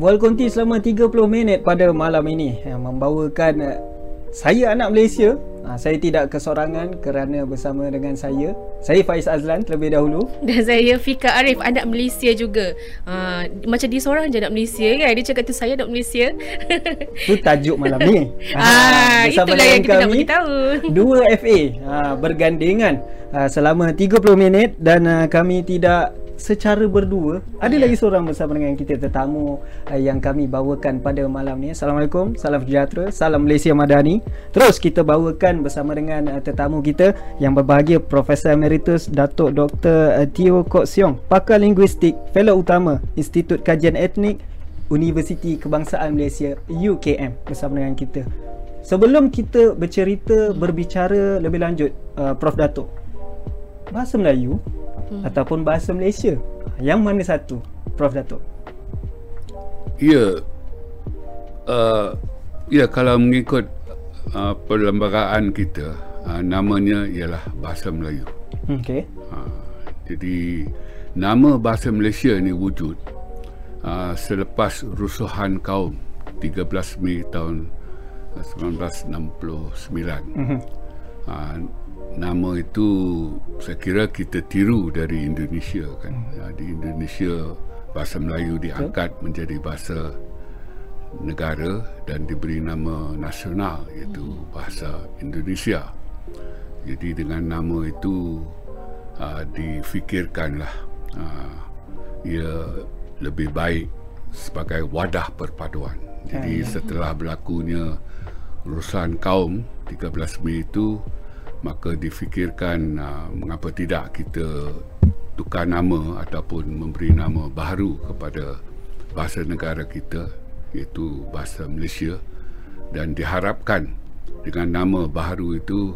Bual Konti selama 30 minit pada malam ini yang membawakan uh, saya anak Malaysia. Uh, saya tidak kesorangan kerana bersama dengan saya. Saya Faiz Azlan terlebih dahulu. Dan saya Fika Arif anak Malaysia juga. Uh, macam dia seorang je anak Malaysia kan. Dia cakap tu saya anak Malaysia. Itu tajuk malam ni. Ah, itulah yang kita nak beritahu. Dua FA uh, bergandengan uh, selama 30 minit dan uh, kami tidak secara berdua ada yeah. lagi seorang bersama dengan kita tetamu uh, yang kami bawakan pada malam ni Assalamualaikum salam sejahtera salam Malaysia Madani terus kita bawakan bersama dengan uh, tetamu kita yang berbahagia Profesor Emeritus Datuk Dr. Uh, Tio Kok Siong pakar linguistik fellow utama Institut Kajian Etnik Universiti Kebangsaan Malaysia UKM bersama dengan kita sebelum kita bercerita berbicara lebih lanjut uh, Prof Datuk bahasa Melayu hmm. ataupun bahasa Malaysia. Yang mana satu, Prof Datuk? Ya. Uh, ya kalau mengikut uh, perlembagaan kita, uh, namanya ialah bahasa Melayu. Okey. Uh, jadi nama bahasa Malaysia ini wujud uh, selepas rusuhan kaum 13 Mei tahun 1969. Mm-hmm. Uh, nama itu saya kira kita tiru dari Indonesia kan. Hmm. di Indonesia bahasa Melayu diangkat menjadi bahasa negara dan diberi nama nasional iaitu hmm. bahasa Indonesia. Jadi dengan nama itu uh, difikirkanlah uh, ia lebih baik sebagai wadah perpaduan. Jadi setelah berlakunya urusan kaum 13 Mei itu maka difikirkan uh, mengapa tidak kita tukar nama ataupun memberi nama baru kepada bahasa negara kita iaitu bahasa Malaysia. Dan diharapkan dengan nama baru itu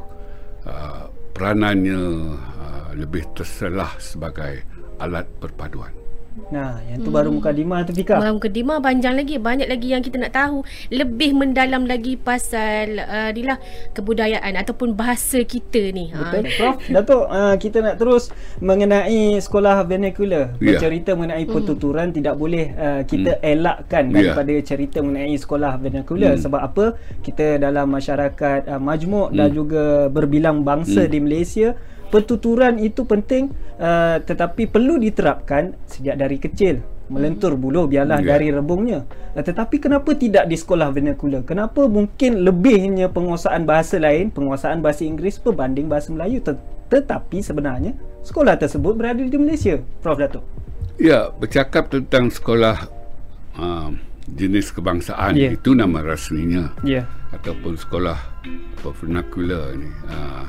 uh, peranannya uh, lebih terselah sebagai alat perpaduan Nah, yang tu hmm. baru mukadimah tu Fika. Baru mukadimah panjang lagi, banyak lagi yang kita nak tahu, lebih mendalam lagi pasal uh, inilah kebudayaan ataupun bahasa kita ni. Ha. Betul. Ha. Prof, Datuk, uh, kita nak terus mengenai sekolah vernacular. Yeah. Bercerita mengenai hmm. pertuturan hmm. tidak boleh uh, kita hmm. elakkan ya. daripada yeah. cerita mengenai sekolah vernacular hmm. sebab apa? Kita dalam masyarakat uh, majmuk hmm. dan juga berbilang bangsa hmm. di Malaysia pertuturan itu penting uh, tetapi perlu diterapkan sejak dari kecil. Melentur bulu biarlah yeah. dari rebungnya. Uh, tetapi kenapa tidak di sekolah vernacular? Kenapa mungkin lebihnya penguasaan bahasa lain penguasaan bahasa Inggeris berbanding bahasa Melayu? Tet- tetapi sebenarnya sekolah tersebut berada di Malaysia Prof. Datuk. Ya bercakap tentang sekolah uh, jenis kebangsaan yeah. itu nama rasminya. Yeah. ataupun sekolah vernacular ini uh,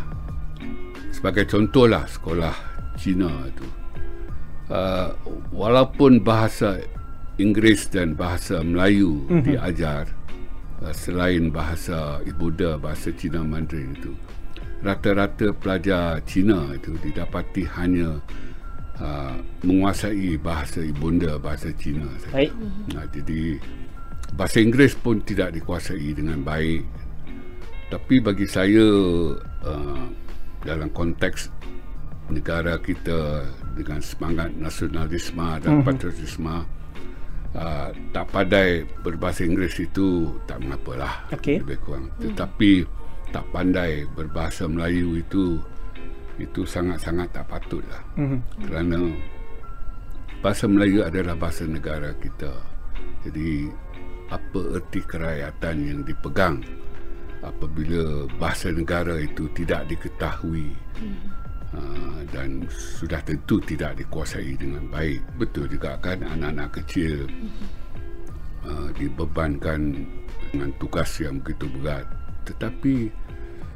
sebagai contohlah sekolah Cina itu uh, walaupun bahasa Inggeris dan bahasa Melayu mm-hmm. diajar uh, selain bahasa ibunda bahasa Cina Mandarin itu rata-rata pelajar Cina itu didapati hanya uh, menguasai bahasa ibunda bahasa Cina saja. Nah, jadi bahasa Inggeris pun tidak dikuasai dengan baik tapi bagi saya uh, dalam konteks negara kita dengan semangat nasionalisme dan mm-hmm. patriotisme uh, tak pandai berbahasa Inggeris itu tak mengapalah okay. lebih kurang mm-hmm. tetapi tak pandai berbahasa Melayu itu itu sangat-sangat tak patutlah mm-hmm. kerana bahasa Melayu adalah bahasa negara kita jadi apa erti kerakyatan yang dipegang apabila bahasa negara itu tidak diketahui hmm. uh, dan sudah tentu tidak dikuasai dengan baik betul juga kan anak-anak kecil hmm. uh, dibebankan dengan tugas yang begitu berat tetapi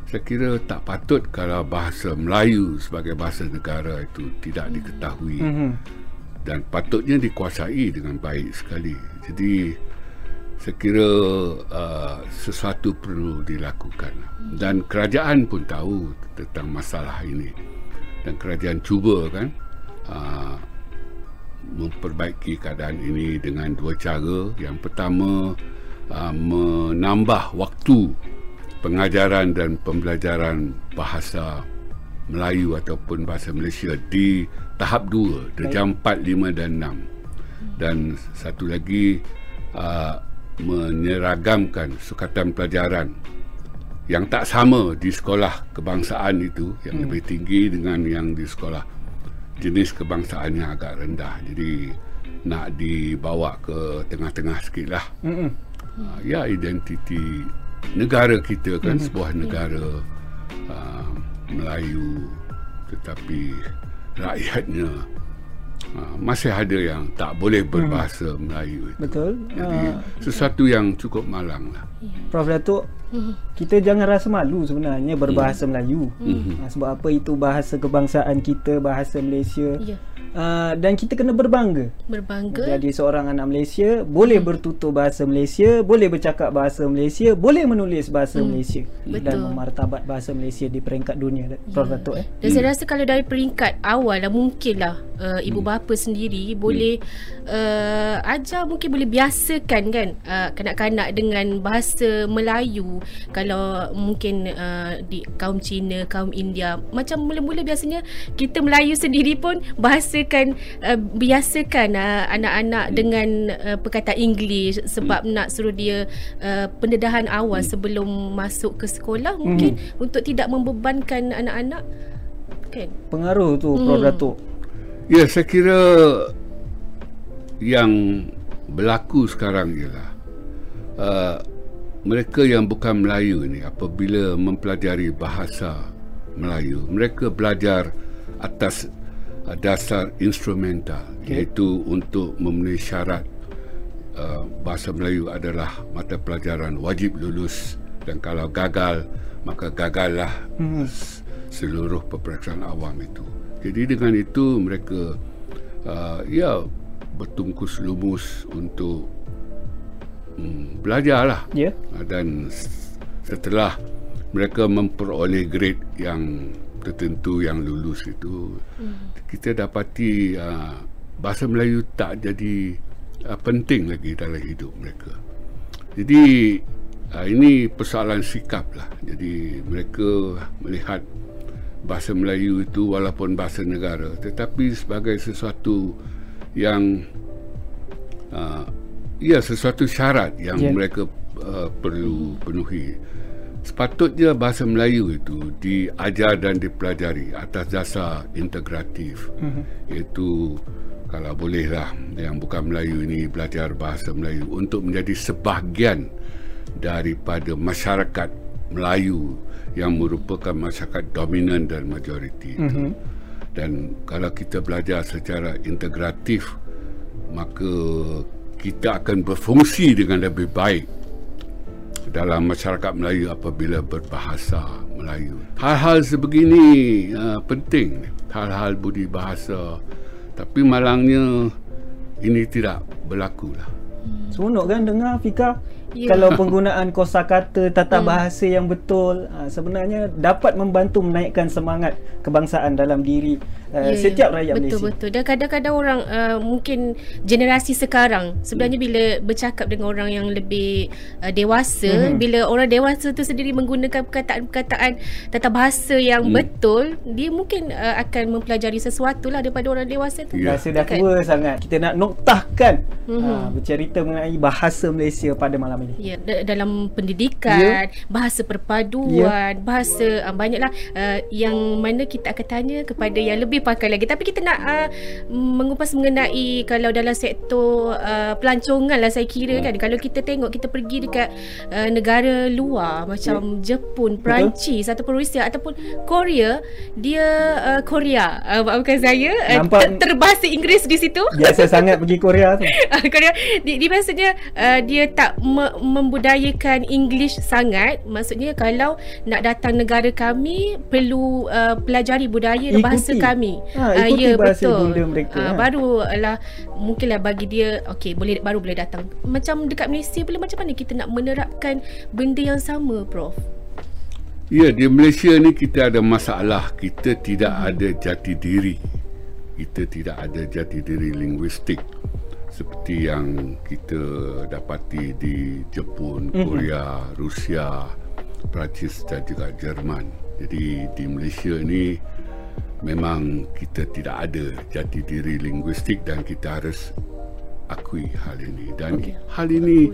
saya kira tak patut kalau bahasa Melayu sebagai bahasa negara itu tidak diketahui hmm. dan patutnya dikuasai dengan baik sekali jadi saya kira uh, sesuatu perlu dilakukan. Dan kerajaan pun tahu tentang masalah ini. Dan kerajaan cuba kan uh, memperbaiki keadaan ini dengan dua cara. Yang pertama uh, menambah waktu pengajaran dan pembelajaran bahasa Melayu ataupun bahasa Malaysia di tahap dua, darjah 4, 5 dan 6 dan satu lagi uh, menyeragamkan sukatan pelajaran yang tak sama di sekolah kebangsaan itu yang hmm. lebih tinggi dengan yang di sekolah jenis kebangsaan yang agak rendah jadi nak dibawa ke tengah-tengah sikit lah hmm. uh, ya identiti negara kita kan hmm. sebuah negara uh, Melayu tetapi rakyatnya masih ada yang tak boleh berbahasa hmm. Melayu itu. Betul. Jadi uh, sesuatu yang cukup malang lah. Prof Datuk, kita jangan rasa malu sebenarnya berbahasa hmm. Melayu. Hmm. Uh, sebab apa itu bahasa kebangsaan kita, bahasa Malaysia. Yeah. Uh, dan kita kena berbangga. Berbangga. Jadi seorang anak Malaysia boleh hmm. bertutur bahasa Malaysia, boleh bercakap bahasa Malaysia, boleh menulis bahasa hmm. Malaysia Betul. dan memartabat bahasa Malaysia di peringkat dunia. Prof yeah. Datuk eh. Dan hmm. saya rasa kalau dari peringkat awal lah mungkinlah uh, ibu hmm. bapa sendiri boleh hmm. uh, ajar mungkin boleh biasakan kan uh, kanak-kanak dengan bahasa Melayu kalau mungkin uh, di kaum Cina, kaum India macam mula-mula biasanya kita Melayu sendiri pun bahasa biasakan uh, biasakan uh, anak-anak hmm. dengan uh, perkataan English sebab hmm. nak suruh dia uh, pendedahan awal hmm. sebelum masuk ke sekolah hmm. mungkin untuk tidak membebankan anak-anak kan pengaruh tu hmm. Prof Datuk ya saya kira yang berlaku sekarang ialah uh, mereka yang bukan Melayu ni apabila mempelajari bahasa Melayu mereka belajar atas dasar instrumental okay. iaitu untuk memenuhi syarat uh, bahasa Melayu adalah mata pelajaran wajib lulus dan kalau gagal maka gagallah hmm. seluruh peperiksaan awam itu. Jadi dengan itu mereka uh, ya bertungkus lumus untuk um, belajarlah. Yeah. Uh, dan setelah mereka memperoleh grade yang tertentu yang lulus itu hmm. kita dapati uh, bahasa Melayu tak jadi uh, penting lagi dalam hidup mereka. Jadi uh, ini persoalan sikap lah. Jadi mereka melihat bahasa Melayu itu walaupun bahasa negara tetapi sebagai sesuatu yang uh, ya sesuatu syarat yang yeah. mereka uh, perlu penuhi sepatutnya bahasa Melayu itu diajar dan dipelajari atas dasar integratif mm-hmm. iaitu kalau bolehlah yang bukan Melayu ini belajar bahasa Melayu untuk menjadi sebahagian daripada masyarakat Melayu yang merupakan masyarakat dominan dan majoriti itu. Mm-hmm. Dan kalau kita belajar secara integratif maka kita akan berfungsi dengan lebih baik dalam masyarakat Melayu apabila berbahasa Melayu. Hal-hal sebegini uh, penting, hal-hal budi bahasa. Tapi malangnya ini tidak berlaku lah. Seronok kan dengar Fika? Yeah. Kalau penggunaan kosakata tata hmm. bahasa yang betul uh, sebenarnya dapat membantu menaikkan semangat kebangsaan dalam diri uh, yeah, setiap rakyat betul, Malaysia. Betul betul. Dan kadang-kadang orang uh, mungkin generasi sekarang sebenarnya hmm. bila bercakap dengan orang yang lebih uh, dewasa, hmm. bila orang dewasa tu sendiri menggunakan perkataan-perkataan tata bahasa yang hmm. betul, dia mungkin uh, akan mempelajari sesuatu lah daripada orang dewasa tu. Yeah. Rasa dah tua sangat. Kita nak noktahkan hmm. uh, bercerita mengenai bahasa Malaysia pada malam ini. Ya, dalam pendidikan, ya. bahasa perpaduan, ya. bahasa uh, banyaklah uh, yang mana kita akan tanya kepada yang lebih pakar lagi. Tapi kita nak uh, mengupas mengenai kalau dalam sektor uh, pelancongan lah saya kira ya. kan. Kalau kita tengok kita pergi dekat uh, negara luar macam ya. Jepun, Perancis Betul. ataupun Rusia ataupun Korea, dia uh, Korea. Uh, maafkan saya uh, ter- terbahasa Inggeris di situ. Biasa sangat pergi Korea tu. Korea di, di maksudnya uh, dia tak me- membudayakan English sangat maksudnya kalau nak datang negara kami perlu uh, pelajari budaya dan bahasa kami ha, uh, ya betul mereka, uh, ha. barulah mungkinlah bagi dia okey boleh baru boleh datang macam dekat Malaysia pula macam mana kita nak menerapkan benda yang sama prof Ya, di Malaysia ni kita ada masalah. Kita tidak hmm. ada jati diri. Kita tidak ada jati diri linguistik seperti yang kita dapati di Jepun, mm-hmm. Korea, Rusia, Perancis dan juga Jerman. Jadi di Malaysia ni memang kita tidak ada jati diri linguistik dan kita harus akui hal ini dan okay. hal ini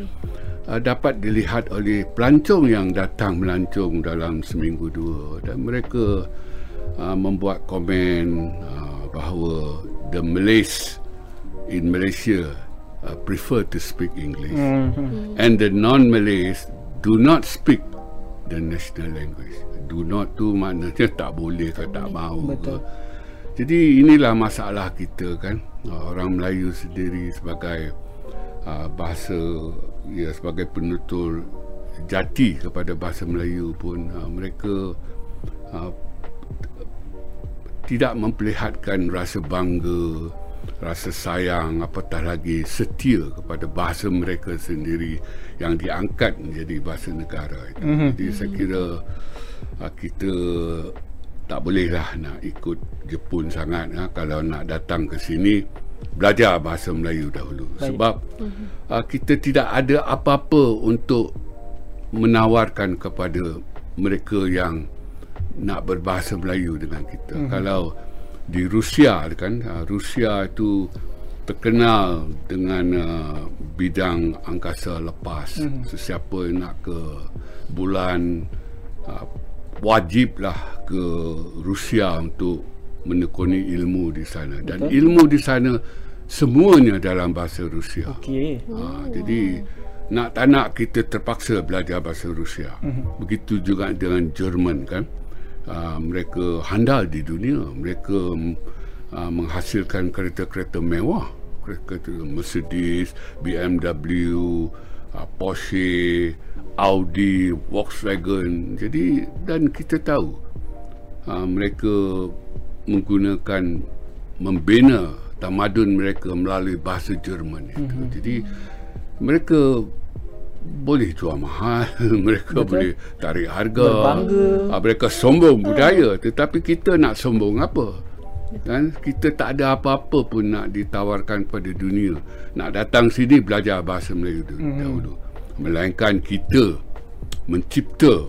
uh, dapat dilihat oleh pelancong yang datang melancong dalam seminggu dua dan mereka uh, membuat komen uh, bahawa the Malays in Malaysia uh, prefer to speak English. Mm-hmm. and the non-Malays do not speak the national language. Do not tu maknanya tak boleh ke tak mahu ke. Jadi inilah masalah kita kan. Orang Melayu sendiri sebagai uh, bahasa ya sebagai penutur jati kepada bahasa Melayu pun uh, mereka uh, tidak memperlihatkan rasa bangga rasa sayang apatah lagi setia kepada bahasa mereka sendiri yang diangkat menjadi bahasa negara itu. Mm-hmm. Jadi saya kira uh, kita tak bolehlah nak ikut Jepun sangat ha, kalau nak datang ke sini belajar bahasa Melayu dahulu Baik. sebab uh, kita tidak ada apa-apa untuk menawarkan kepada mereka yang nak berbahasa Melayu dengan kita uh-huh. kalau di Rusia kan uh, Rusia itu terkenal dengan uh, bidang angkasa lepas uh-huh. sesiapa nak ke bulan uh, wajiblah ke Rusia untuk menekuni ilmu di sana dan Betul. ilmu di sana semuanya dalam bahasa Rusia. Okey. Ha, jadi nak tak nak kita terpaksa belajar bahasa Rusia. Uh-huh. Begitu juga dengan Jerman kan. Uh, mereka handal di dunia. Mereka uh, menghasilkan kereta-kereta mewah. Kereta Mercedes, BMW, uh, Porsche, Audi, Volkswagen. Jadi dan kita tahu uh, mereka menggunakan membina tamadun mereka melalui bahasa Jerman itu. Mm-hmm. Jadi mereka boleh jual mahal, mereka Betul. boleh tarik harga, uh, mereka sombong budaya. Tetapi kita nak sombong apa? kan kita tak ada apa-apa pun nak ditawarkan pada dunia nak datang sini belajar bahasa Melayu mm-hmm. dahulu melainkan kita mencipta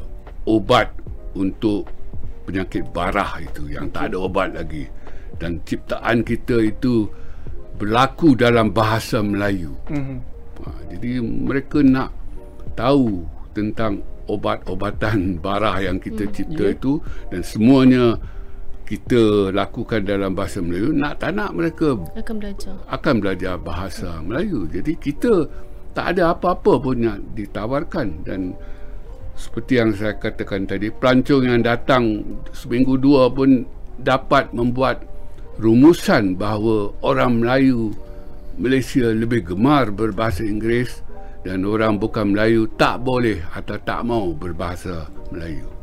obat untuk penyakit barah itu yang tak ada obat lagi dan ciptaan kita itu berlaku dalam bahasa Melayu. Mm-hmm. Ha, jadi mereka nak tahu tentang obat-obatan barah yang kita mm, cipta yeah. itu dan semuanya kita lakukan dalam bahasa Melayu nak tak nak mereka akan belajar akan belajar bahasa Melayu jadi kita tak ada apa-apa pun yang ditawarkan dan seperti yang saya katakan tadi pelancong yang datang seminggu dua pun dapat membuat rumusan bahawa orang Melayu Malaysia lebih gemar berbahasa Inggeris dan orang bukan Melayu tak boleh atau tak mau berbahasa Melayu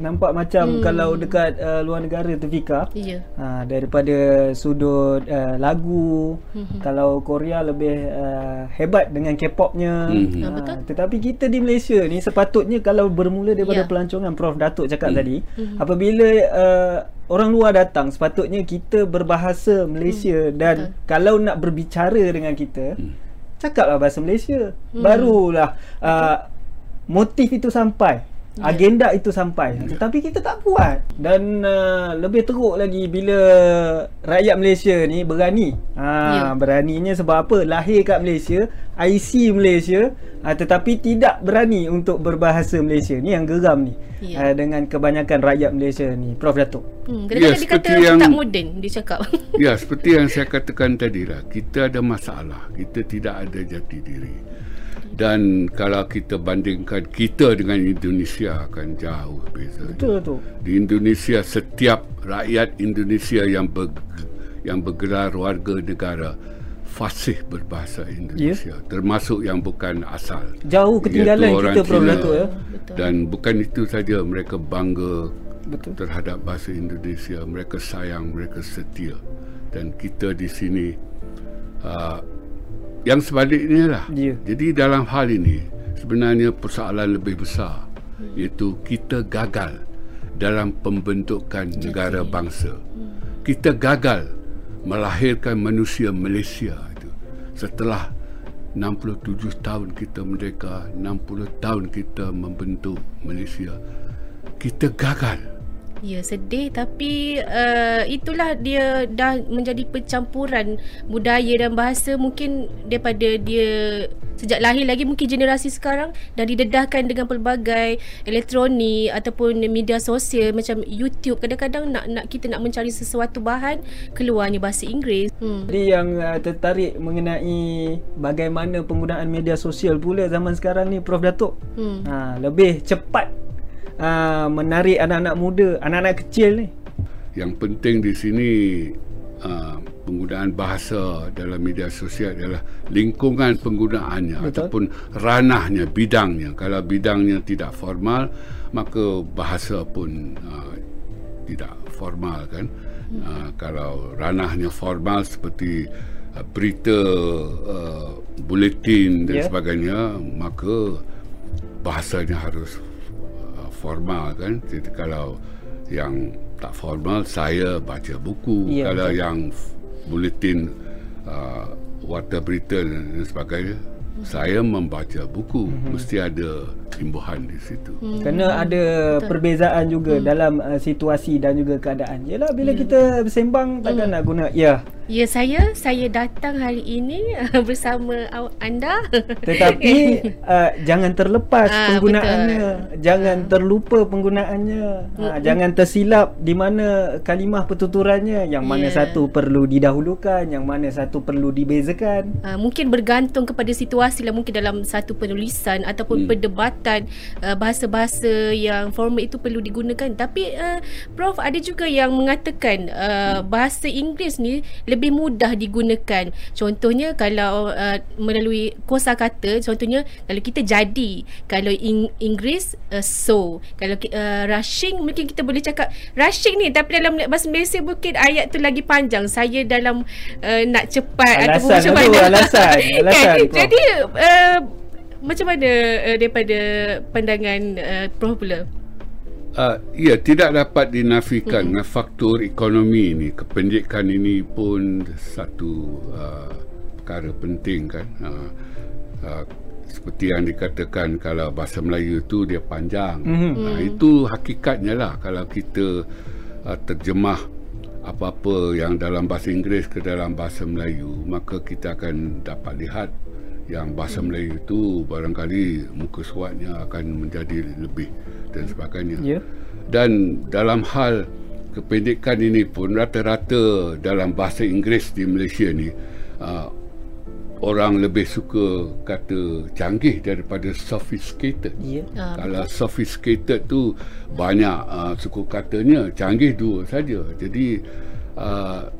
nampak macam hmm. kalau dekat uh, luar negara tu Vika yeah. uh, daripada sudut uh, lagu hmm. kalau Korea lebih uh, hebat dengan K-popnya hmm. uh, tetapi kita di Malaysia ni sepatutnya kalau bermula daripada yeah. pelancongan Prof Datuk cakap hmm. tadi hmm. apabila uh, orang luar datang sepatutnya kita berbahasa Malaysia hmm. dan Betul. kalau nak berbicara dengan kita hmm. Cakaplah bahasa Malaysia hmm. barulah uh, motif itu sampai. Agenda itu sampai. Yeah. tetapi kita tak buat dan uh, lebih teruk lagi bila rakyat Malaysia ni berani. Ha yeah. beraninya sebab apa? Lahir kat Malaysia IC Malaysia uh, tetapi tidak berani untuk berbahasa Malaysia ni yang geram ni. Yeah. uh, dengan kebanyakan rakyat Malaysia ni. Prof Datuk. Hmm kadang-kadang yeah, dikata yang, tak moden dia cakap. Ya seperti yang saya katakan tadi lah. Kita ada masalah. Kita tidak ada jati diri dan kalau kita bandingkan kita dengan Indonesia akan jauh beza. Betul betul. Di Indonesia setiap rakyat Indonesia yang ber, yang bergelar warga negara fasih berbahasa Indonesia yeah. termasuk yang bukan asal. Jauh ketinggalan kita Prof Datuk ya. Dan bukan itu saja mereka bangga betul. terhadap bahasa Indonesia, mereka sayang, mereka setia. Dan kita di sini uh, yang sebaliknya lah. Yeah. Jadi dalam hal ini sebenarnya persoalan lebih besar iaitu kita gagal dalam pembentukan negara bangsa. Kita gagal melahirkan manusia Malaysia itu. Setelah 67 tahun kita merdeka, 60 tahun kita membentuk Malaysia, kita gagal Ya sedih tapi uh, itulah dia dah menjadi pencampuran budaya dan bahasa mungkin daripada dia sejak lahir lagi mungkin generasi sekarang dah didedahkan dengan pelbagai elektronik ataupun media sosial macam YouTube kadang-kadang nak nak kita nak mencari sesuatu bahan keluarnya bahasa Inggeris. Hmm. Jadi yang uh, tertarik mengenai bagaimana penggunaan media sosial pula zaman sekarang ni Prof Datuk. Hmm. Ha lebih cepat uh, menarik anak-anak muda, anak-anak kecil ni? Yang penting di sini uh, penggunaan bahasa dalam media sosial adalah lingkungan penggunaannya Betul. ataupun ranahnya, bidangnya. Kalau bidangnya tidak formal, maka bahasa pun uh, tidak formal kan. Hmm. Uh, kalau ranahnya formal seperti uh, berita, uh, buletin dan yeah. sebagainya, maka bahasanya harus formal kan jadi kalau yang tak formal saya baca buku ya, kalau betul. yang bulletin uh, warta berita dan sebagainya saya membaca buku mm-hmm. mesti ada imbuhan di situ. Hmm. Kena ada Betul. perbezaan juga hmm. dalam uh, situasi dan juga keadaan. Yalah bila hmm. kita bersembang takkan hmm. nak guna ya. Ya saya saya datang hari ini bersama anda. Tetapi uh, jangan terlepas uh, penggunaannya. Betul. Jangan uh. terlupa penggunaannya. Uh, uh, jangan tersilap di mana kalimah pertuturannya yang mana yeah. satu perlu didahulukan, yang mana satu perlu dibezakan. Uh, mungkin bergantung kepada situasi lah mungkin dalam satu penulisan ataupun hmm. perdebatan uh, bahasa-bahasa yang formal itu perlu digunakan. Tapi uh, prof ada juga yang mengatakan uh, bahasa Inggeris ni lebih lebih mudah digunakan. Contohnya kalau uh, melalui kosa kata, contohnya kalau kita jadi, kalau in, Inggeris uh, so, kalau uh, rushing mungkin kita boleh cakap rushing ni tapi dalam bahasa Malaysia mungkin ayat tu lagi panjang. Saya dalam uh, nak cepat alasan ataupun macam mana. Alasan, alasan. kan? Jadi uh, macam mana uh, daripada pandangan uh, Prof pula? Uh, ya tidak dapat dinafikan hmm. faktor ekonomi ini kependekan ini pun satu uh, perkara penting kan uh, uh, seperti yang dikatakan kalau bahasa Melayu itu dia panjang hmm. uh, itu hakikatnya lah kalau kita uh, terjemah apa-apa yang dalam bahasa Inggeris ke dalam bahasa Melayu maka kita akan dapat lihat yang bahasa hmm. Melayu itu barangkali muka suratnya akan menjadi lebih dan sebagainya. Yeah. Dan dalam hal kependekan ini pun rata-rata dalam bahasa Inggeris di Malaysia ni uh, orang lebih suka kata canggih daripada sophisticated. Yeah. Uh, Kalau betul. sophisticated tu banyak uh, suku katanya, canggih dua saja. Jadi uh,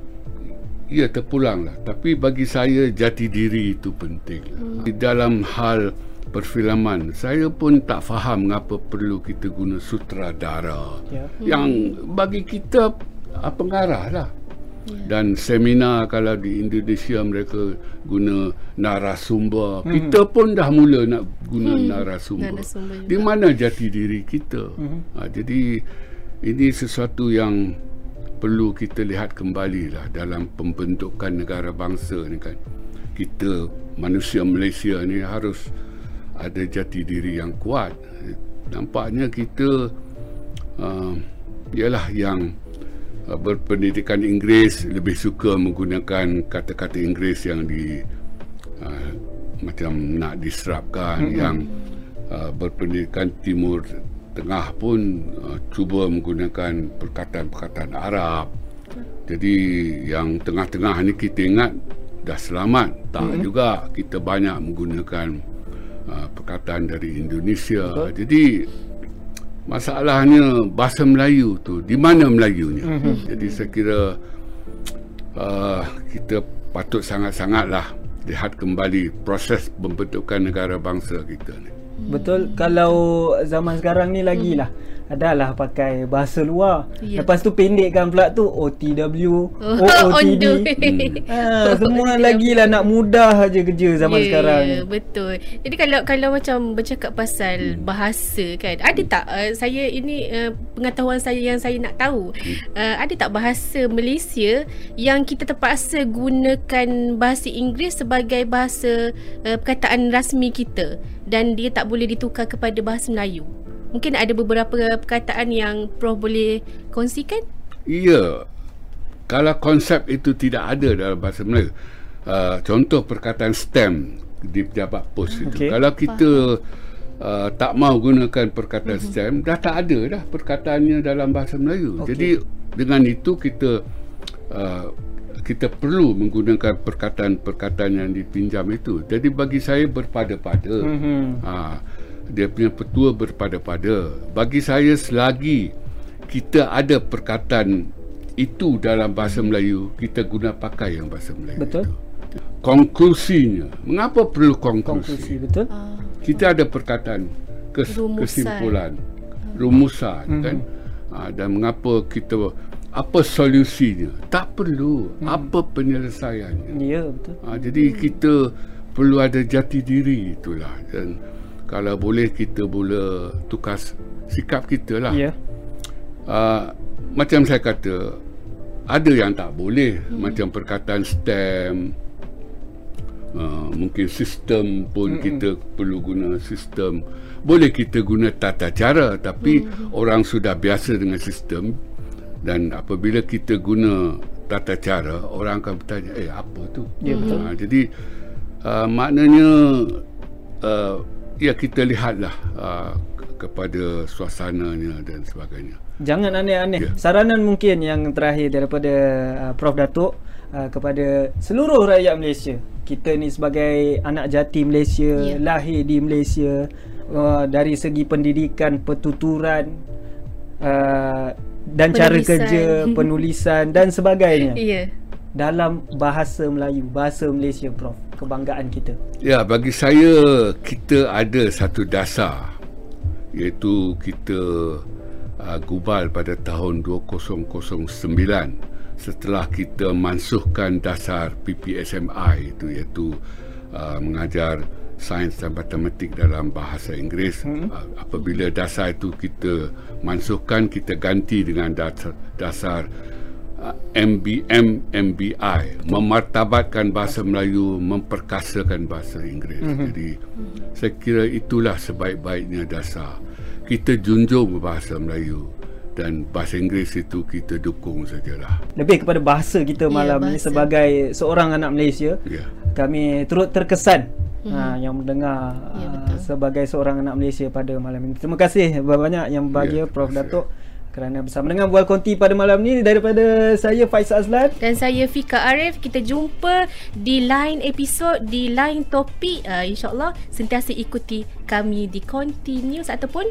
ia terpulang lah. Tapi bagi saya jati diri itu penting. Hmm. Di dalam hal perfilman saya pun tak faham mengapa perlu kita guna sutradara yeah. yang bagi kita uh, pengarah lah yeah. dan seminar kalau di Indonesia mereka guna narasumber hmm. kita pun dah mula nak guna hmm. narasumber, narasumber di mana jati diri kita hmm. ha, jadi ini sesuatu yang perlu kita lihat kembali lah dalam pembentukan negara bangsa ni kan kita manusia Malaysia ni harus ada jati diri yang kuat nampaknya kita uh, ialah yang uh, berpendidikan Inggeris lebih suka menggunakan kata-kata Inggeris yang di uh, macam nak diserapkan mm-hmm. yang uh, berpendidikan timur tengah pun uh, cuba menggunakan perkataan-perkataan Arab jadi yang tengah-tengah ni kita ingat dah selamat tak mm-hmm. juga kita banyak menggunakan uh, perkataan dari Indonesia. Betul. Jadi masalahnya bahasa Melayu tu di mana Melayunya. Mm-hmm. Jadi saya kira uh, kita patut sangat-sangatlah lihat kembali proses pembentukan negara bangsa kita ni. Betul? Kalau zaman sekarang ni lagi lah adalah pakai bahasa luar. Ya. Lepas tu pendekkan pula tu OTW, oh, OOTD. hmm. ha, semua lagi lah nak mudah aja kerja zaman yeah, sekarang. Ya, betul. Jadi kalau kalau macam bercakap pasal hmm. bahasa kan, ada tak uh, saya ini uh, pengetahuan saya yang saya nak tahu. Hmm. Uh, ada tak bahasa Malaysia yang kita terpaksa gunakan bahasa Inggeris sebagai bahasa uh, perkataan rasmi kita dan dia tak boleh ditukar kepada bahasa Melayu? Mungkin ada beberapa perkataan yang Prof boleh kongsikan? Ya. Kalau konsep itu tidak ada dalam bahasa Melayu. Uh, contoh perkataan STEM di pejabat pos okay. itu. Kalau kita uh, tak mau gunakan perkataan uh-huh. STEM, dah tak ada dah perkataannya dalam bahasa Melayu. Okay. Jadi dengan itu kita uh, kita perlu menggunakan perkataan-perkataan yang dipinjam itu. Jadi bagi saya berpada-pada. Uh-huh. Uh, dia punya petua berpada-pada. Bagi saya selagi kita ada perkataan itu dalam bahasa Melayu, kita guna pakai yang bahasa Melayu. Betul. Itu. Konklusinya, mengapa perlu konklusi? Konklusi betul. Ah. Kita ada perkataan kes, kesimpulan, rumusan mm-hmm. kan? Ha, dan mengapa kita apa solusinya? Tak perlu. Mm. Apa penyelesaiannya? Ya, betul. Ha, jadi mm. kita perlu ada jati diri itulah dan kalau boleh kita boleh tukar sikap kita lah. Ya. Uh, macam saya kata, ada yang tak boleh. Hmm. Macam perkataan STEM, uh, mungkin sistem pun hmm. kita perlu guna sistem. Boleh kita guna tata cara, tapi hmm. orang sudah biasa dengan sistem. Dan apabila kita guna tata cara, orang akan bertanya, eh apa tu? Ya, betul. Uh, jadi, uh, maknanya... Uh, ya kita lihatlah uh, kepada suasananya dan sebagainya. Jangan aneh-aneh. Ya. Saranan mungkin yang terakhir daripada uh, Prof Datuk uh, kepada seluruh rakyat Malaysia. Kita ni sebagai anak jati Malaysia, ya. lahir di Malaysia uh, dari segi pendidikan, pertuturan uh, dan penulisan. cara kerja, penulisan dan sebagainya. Ya. Dalam bahasa Melayu, bahasa Malaysia Prof kebanggaan kita? Ya, bagi saya kita ada satu dasar iaitu kita uh, gubal pada tahun 2009 setelah kita mansuhkan dasar PPSMI itu iaitu uh, mengajar sains dan matematik dalam bahasa Inggeris hmm. uh, apabila dasar itu kita mansuhkan kita ganti dengan dasar, dasar MBM MBI memartabatkan bahasa Melayu memperkasakan bahasa Inggeris. Mm-hmm. jadi saya kira itulah sebaik-baiknya dasar. Kita junjung bahasa Melayu dan bahasa Inggeris itu kita dukung sajalah. Lebih kepada bahasa kita ya, malam yeah, ini sebagai seorang anak Malaysia yeah. kami turut terkesan mm-hmm. ha, yang mendengar yeah, ya, sebagai seorang anak Malaysia pada malam ini. Terima kasih banyak yang bahagia yeah, Prof Datuk kerana bersama dengan Bual Konti pada malam ni daripada saya Faisal Azlan. Dan saya Fika Arif. Kita jumpa di lain episod di lain topik. Uh, insyaallah sentiasa ikuti kami di Konti News ataupun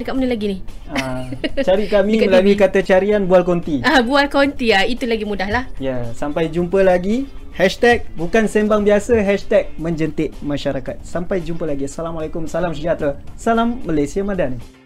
dekat mana lagi ni? Uh, cari kami melalui TV. kata carian Bual Konti uh, Bual Konti uh, itu lagi mudah lah. Ya sampai jumpa lagi. Hashtag bukan sembang biasa Hashtag menjentik masyarakat. Sampai jumpa lagi. Assalamualaikum. Salam sejahtera. Salam Malaysia Madani